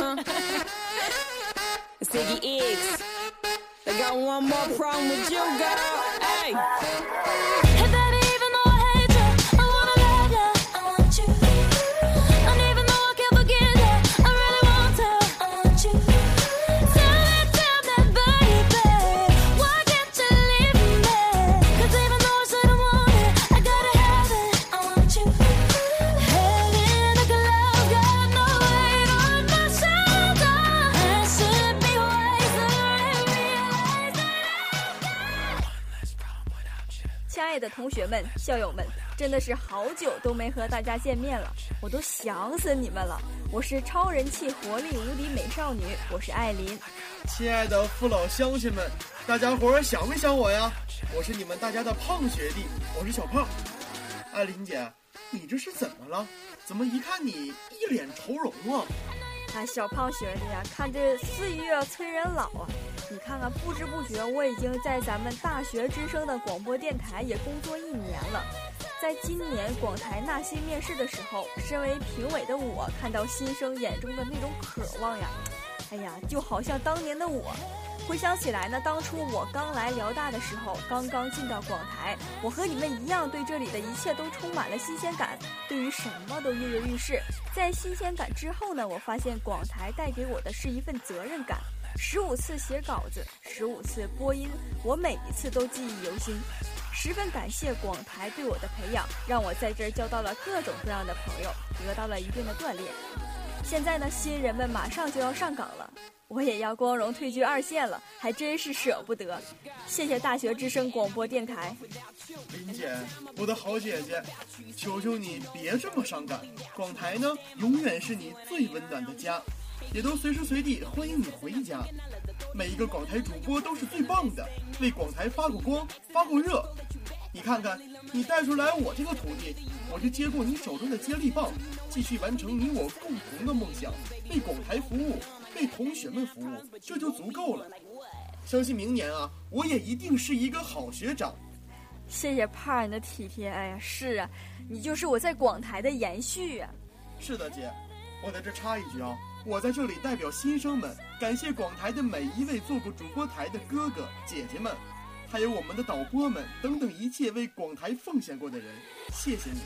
Uh-huh. Ziggy X. I got one more problem with you, girl. Hey. “亲爱的同学们、校友们，真的是好久都没和大家见面了，我都想死你们了。我是超人气、活力无敌美少女，我是艾琳。亲爱的父老乡亲们，大家伙儿想没想我呀？我是你们大家的胖学弟，我是小胖。艾琳姐，你这是怎么了？怎么一看你一脸愁容啊？哎，小胖学弟呀，看这岁月催人老啊！你看看，不知不觉我已经在咱们大学之声的广播电台也工作一年了。在今年广台纳新面试的时候，身为评委的我看到新生眼中的那种渴望呀，哎呀，就好像当年的我。回想起来呢，当初我刚来辽大的时候，刚刚进到广台，我和你们一样，对这里的一切都充满了新鲜感，对于什么都跃跃欲试。在新鲜感之后呢，我发现广台带给我的是一份责任感。十五次写稿子，十五次播音，我每一次都记忆犹新。十分感谢广台对我的培养，让我在这儿交到了各种各样的朋友，得到了一定的锻炼。现在呢，新人们马上就要上岗了。我也要光荣退居二线了，还真是舍不得。谢谢大学之声广播电台，林姐，我的好姐姐，求求你别这么伤感。广台呢，永远是你最温暖的家，也都随时随地欢迎你回家。每一个广台主播都是最棒的，为广台发过光，发过热。你看看，你带出来我这个徒弟，我就接过你手中的接力棒，继续完成你我共同的梦想，为广台服务。为同学们服务，这就足够了。相信明年啊，我也一定是一个好学长。谢谢胖儿你的体贴。哎呀，是啊，你就是我在广台的延续啊。是的，姐，我在这插一句啊，我在这里代表新生们，感谢广台的每一位做过主播台的哥哥姐姐们，还有我们的导播们等等一切为广台奉献过的人，谢谢你。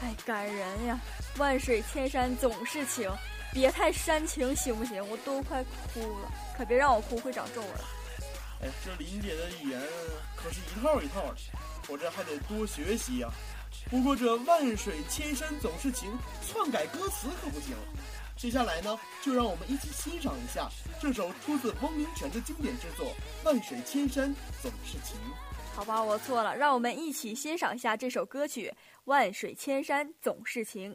哎，感人呀！万水千山总是情。别太煽情行不行？我都快哭了，可别让我哭会长皱纹。哎，这林姐的语言可是一套一套的，我这还得多学习呀。不过这万水千山总是情，篡改歌词可不行。接下来呢，就让我们一起欣赏一下这首出自汪明荃的经典之作《万水千山总是情》。好吧，我错了，让我们一起欣赏一下这首歌曲《万水千山总是情》。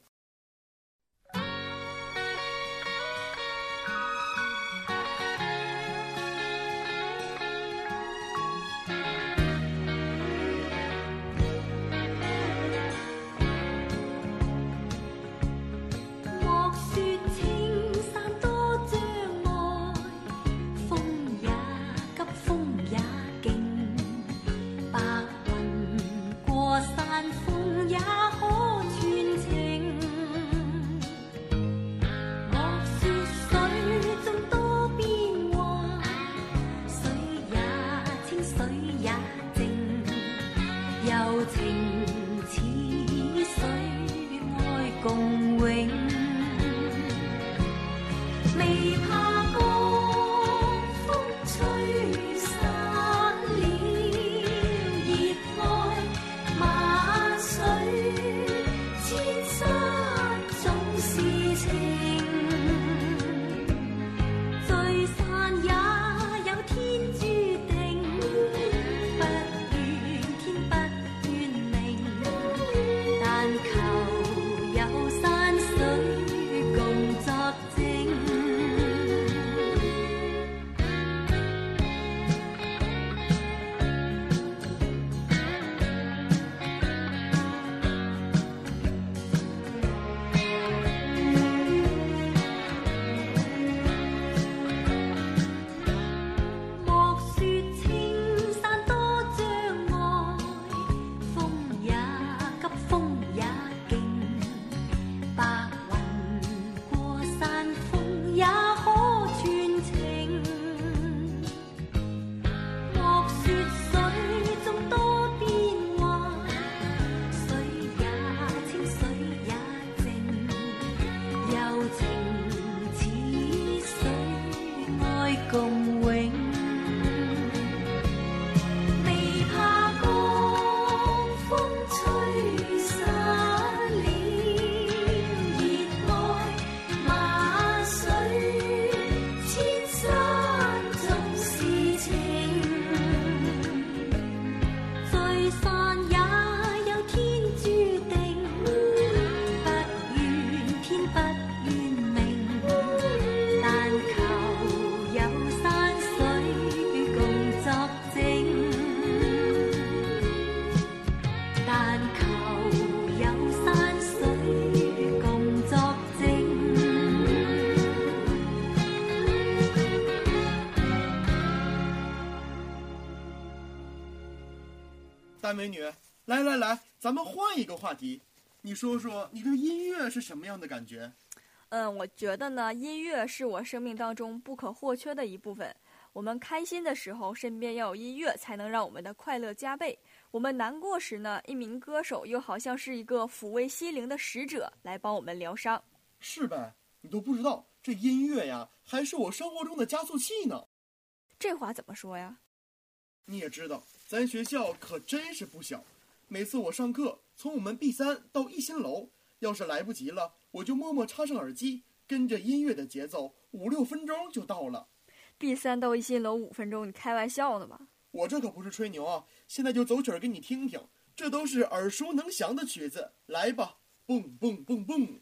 美女，来来来，咱们换一个话题，你说说你对音乐是什么样的感觉？嗯，我觉得呢，音乐是我生命当中不可或缺的一部分。我们开心的时候，身边要有音乐，才能让我们的快乐加倍；我们难过时呢，一名歌手又好像是一个抚慰心灵的使者，来帮我们疗伤。是呗？你都不知道，这音乐呀，还是我生活中的加速器呢。这话怎么说呀？你也知道，咱学校可真是不小。每次我上课，从我们 B 三到一新楼，要是来不及了，我就默默插上耳机，跟着音乐的节奏，五六分钟就到了。B 三到一新楼五分钟，你开玩笑呢吧？我这可不是吹牛啊！现在就走曲儿给你听听，这都是耳熟能详的曲子。来吧，蹦蹦蹦蹦。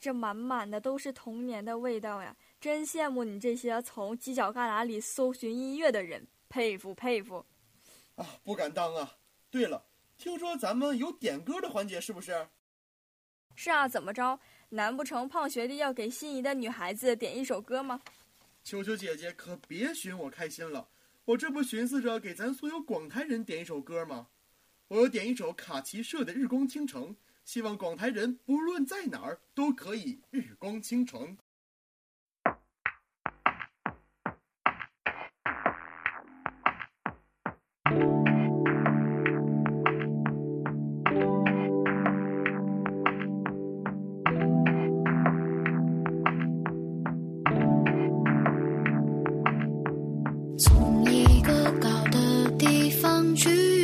这满满的都是童年的味道呀！真羡慕你这些从犄角旮旯里搜寻音乐的人，佩服佩服！啊，不敢当啊！对了，听说咱们有点歌的环节，是不是？是啊，怎么着？难不成胖学弟要给心仪的女孩子点一首歌吗？球球姐姐可别寻我开心了，我这不寻思着给咱所有广台人点一首歌吗？我要点一首卡奇社的《日光倾城》。希望广台人不论在哪儿都可以日光倾城。从一个高的地方去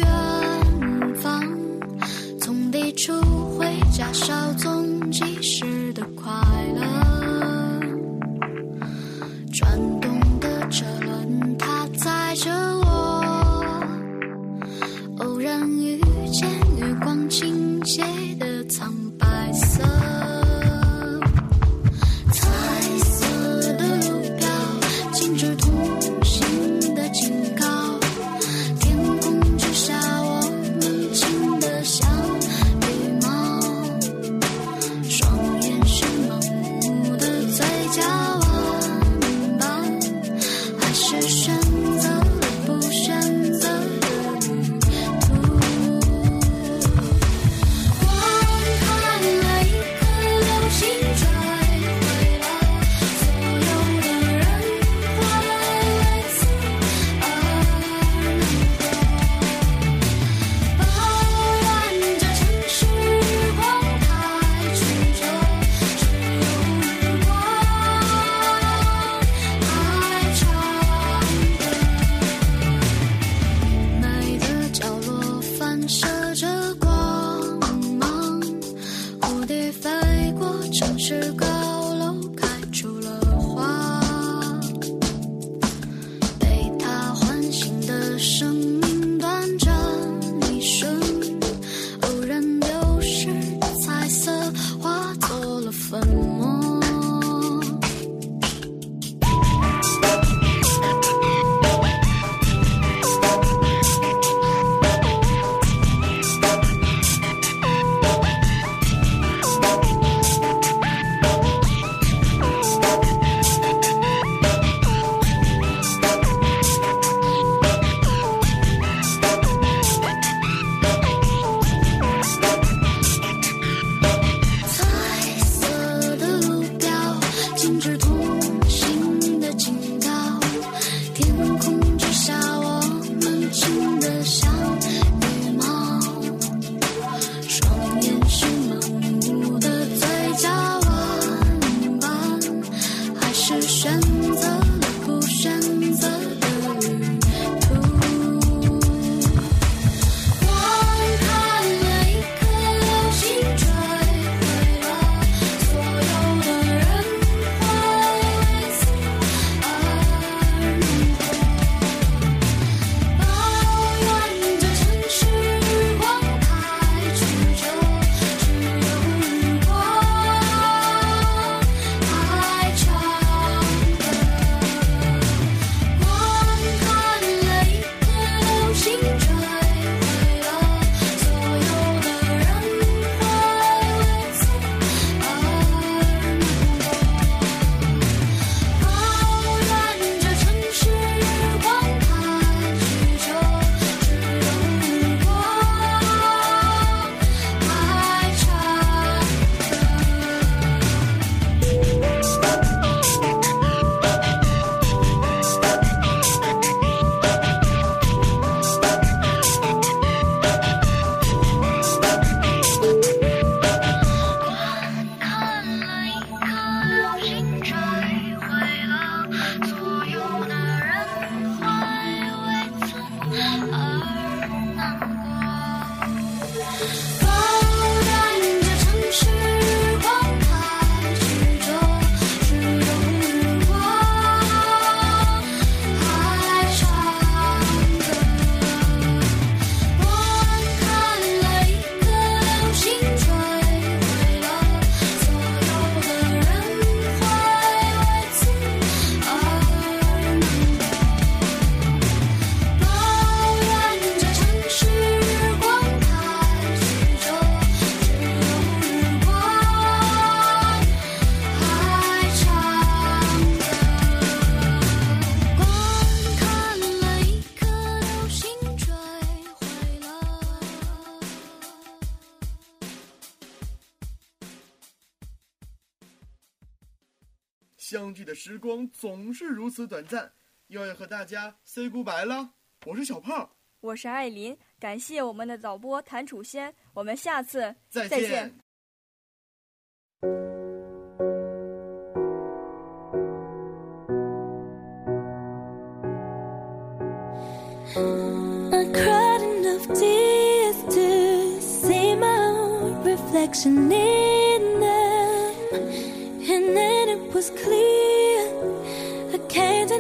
时光总是如此短暂又要和大家 say goodbye 了。我是小胖我是艾琳感谢我们的导播谭楚先我们下次再见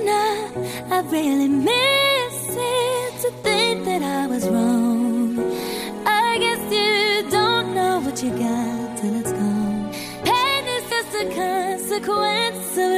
I really miss it to think that I was wrong. I guess you don't know what you got till it's gone. Pain is just a consequence of